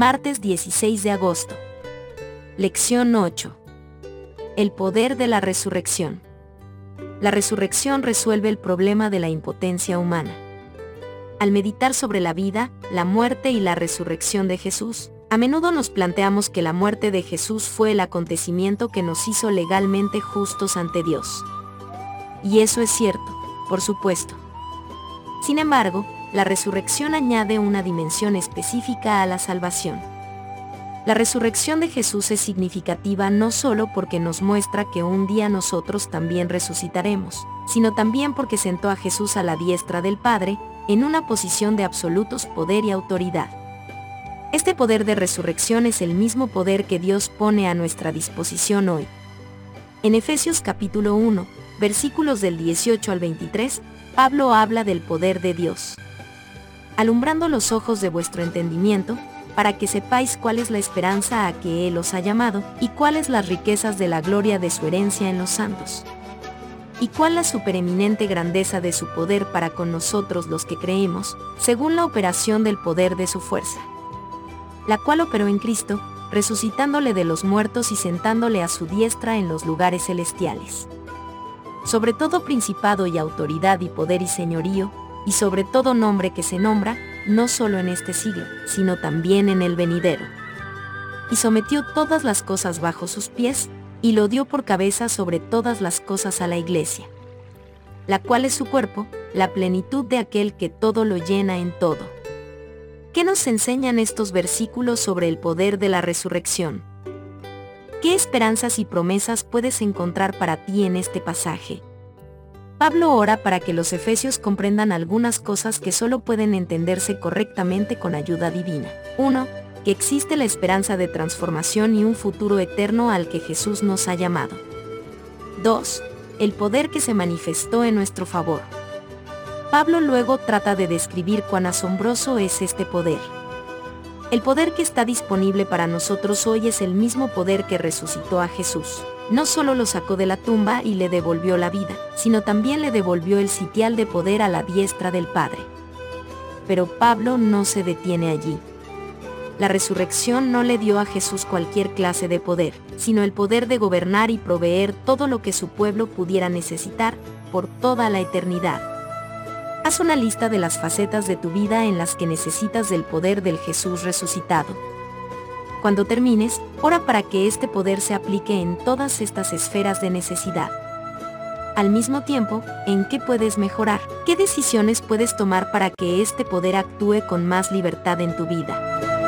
Martes 16 de agosto. Lección 8. El poder de la resurrección. La resurrección resuelve el problema de la impotencia humana. Al meditar sobre la vida, la muerte y la resurrección de Jesús, a menudo nos planteamos que la muerte de Jesús fue el acontecimiento que nos hizo legalmente justos ante Dios. Y eso es cierto, por supuesto. Sin embargo, la resurrección añade una dimensión específica a la salvación. La resurrección de Jesús es significativa no solo porque nos muestra que un día nosotros también resucitaremos, sino también porque sentó a Jesús a la diestra del Padre, en una posición de absolutos poder y autoridad. Este poder de resurrección es el mismo poder que Dios pone a nuestra disposición hoy. En Efesios capítulo 1, versículos del 18 al 23, Pablo habla del poder de Dios alumbrando los ojos de vuestro entendimiento, para que sepáis cuál es la esperanza a que Él os ha llamado, y cuáles las riquezas de la gloria de su herencia en los santos. Y cuál la supereminente grandeza de su poder para con nosotros los que creemos, según la operación del poder de su fuerza. La cual operó en Cristo, resucitándole de los muertos y sentándole a su diestra en los lugares celestiales. Sobre todo principado y autoridad y poder y señorío, y sobre todo nombre que se nombra, no solo en este siglo, sino también en el venidero. Y sometió todas las cosas bajo sus pies, y lo dio por cabeza sobre todas las cosas a la iglesia, la cual es su cuerpo, la plenitud de aquel que todo lo llena en todo. ¿Qué nos enseñan estos versículos sobre el poder de la resurrección? ¿Qué esperanzas y promesas puedes encontrar para ti en este pasaje? Pablo ora para que los efesios comprendan algunas cosas que solo pueden entenderse correctamente con ayuda divina. 1. Que existe la esperanza de transformación y un futuro eterno al que Jesús nos ha llamado. 2. El poder que se manifestó en nuestro favor. Pablo luego trata de describir cuán asombroso es este poder. El poder que está disponible para nosotros hoy es el mismo poder que resucitó a Jesús no solo lo sacó de la tumba y le devolvió la vida, sino también le devolvió el sitial de poder a la diestra del Padre. Pero Pablo no se detiene allí. La resurrección no le dio a Jesús cualquier clase de poder, sino el poder de gobernar y proveer todo lo que su pueblo pudiera necesitar por toda la eternidad. Haz una lista de las facetas de tu vida en las que necesitas del poder del Jesús resucitado cuando termines, ora para que este poder se aplique en todas estas esferas de necesidad. Al mismo tiempo, ¿en qué puedes mejorar? ¿Qué decisiones puedes tomar para que este poder actúe con más libertad en tu vida?